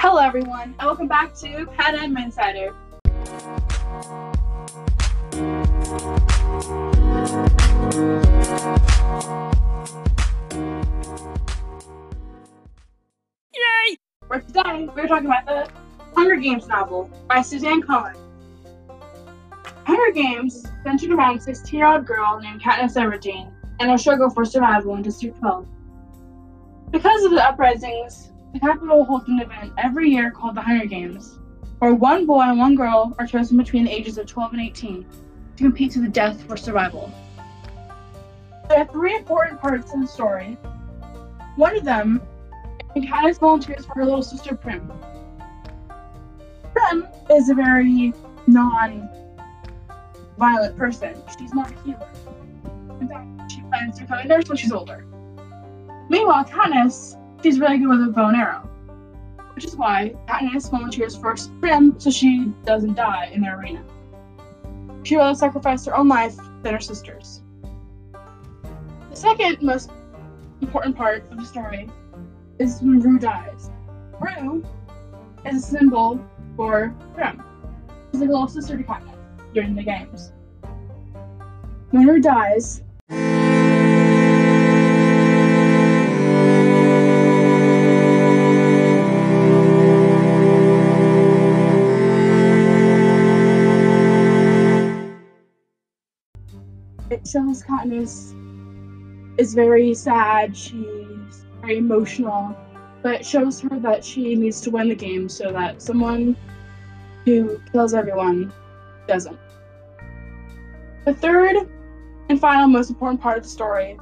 Hello, everyone, and welcome back to Panem Insider. Yay! For today, we're talking about the Hunger Games novel by Suzanne Collins. Hunger Games is centered around a 16 year old girl named Katniss Everdeen and her struggle for survival in District 12. Because of the uprisings, the Capitol holds an event every year called the Hunger Games, where one boy and one girl are chosen between the ages of 12 and 18 to compete to the death for survival. There are three important parts in the story. One of them is Katniss volunteers for her little sister Prim. Prim is a very non violent person. She's not a healer. In fact, she plans to become a nurse when she's older. Meanwhile, Katniss, she's really good with a bow and arrow. Which is why Katniss volunteers for Prim so she doesn't die in the arena. She rather sacrificed her own life than her sister's. The second most important part of the story is when Rue dies. Rue is a symbol for Prim. She's like a little sister to Katniss during the games. When Rue dies, it shows Katniss is very sad. She's very emotional, but it shows her that she needs to win the game so that someone who kills everyone doesn't. The third and final most important part of the story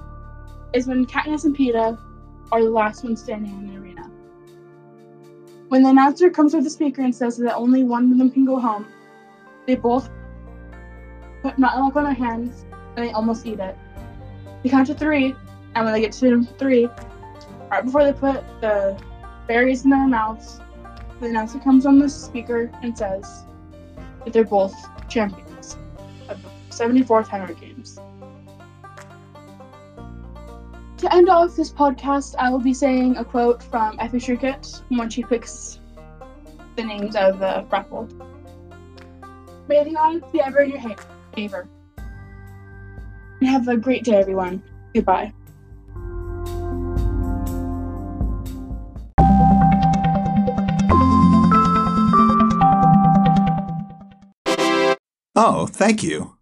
is when Katniss and Peeta are the last ones standing in the arena. When the announcer comes with the speaker and says that only one of them can go home, they both put nightlock on their hands and they almost eat it. They count to three, and when they get to three, right before they put the berries in their mouths, the announcer comes on the speaker and says that they're both champions of the 74th Hunger Games. To end off this podcast, I will be saying a quote from Effie Trinket when she picks the names of the raffle. May the odds be ever in your favor. And have a great day, everyone. Goodbye. Oh, thank you.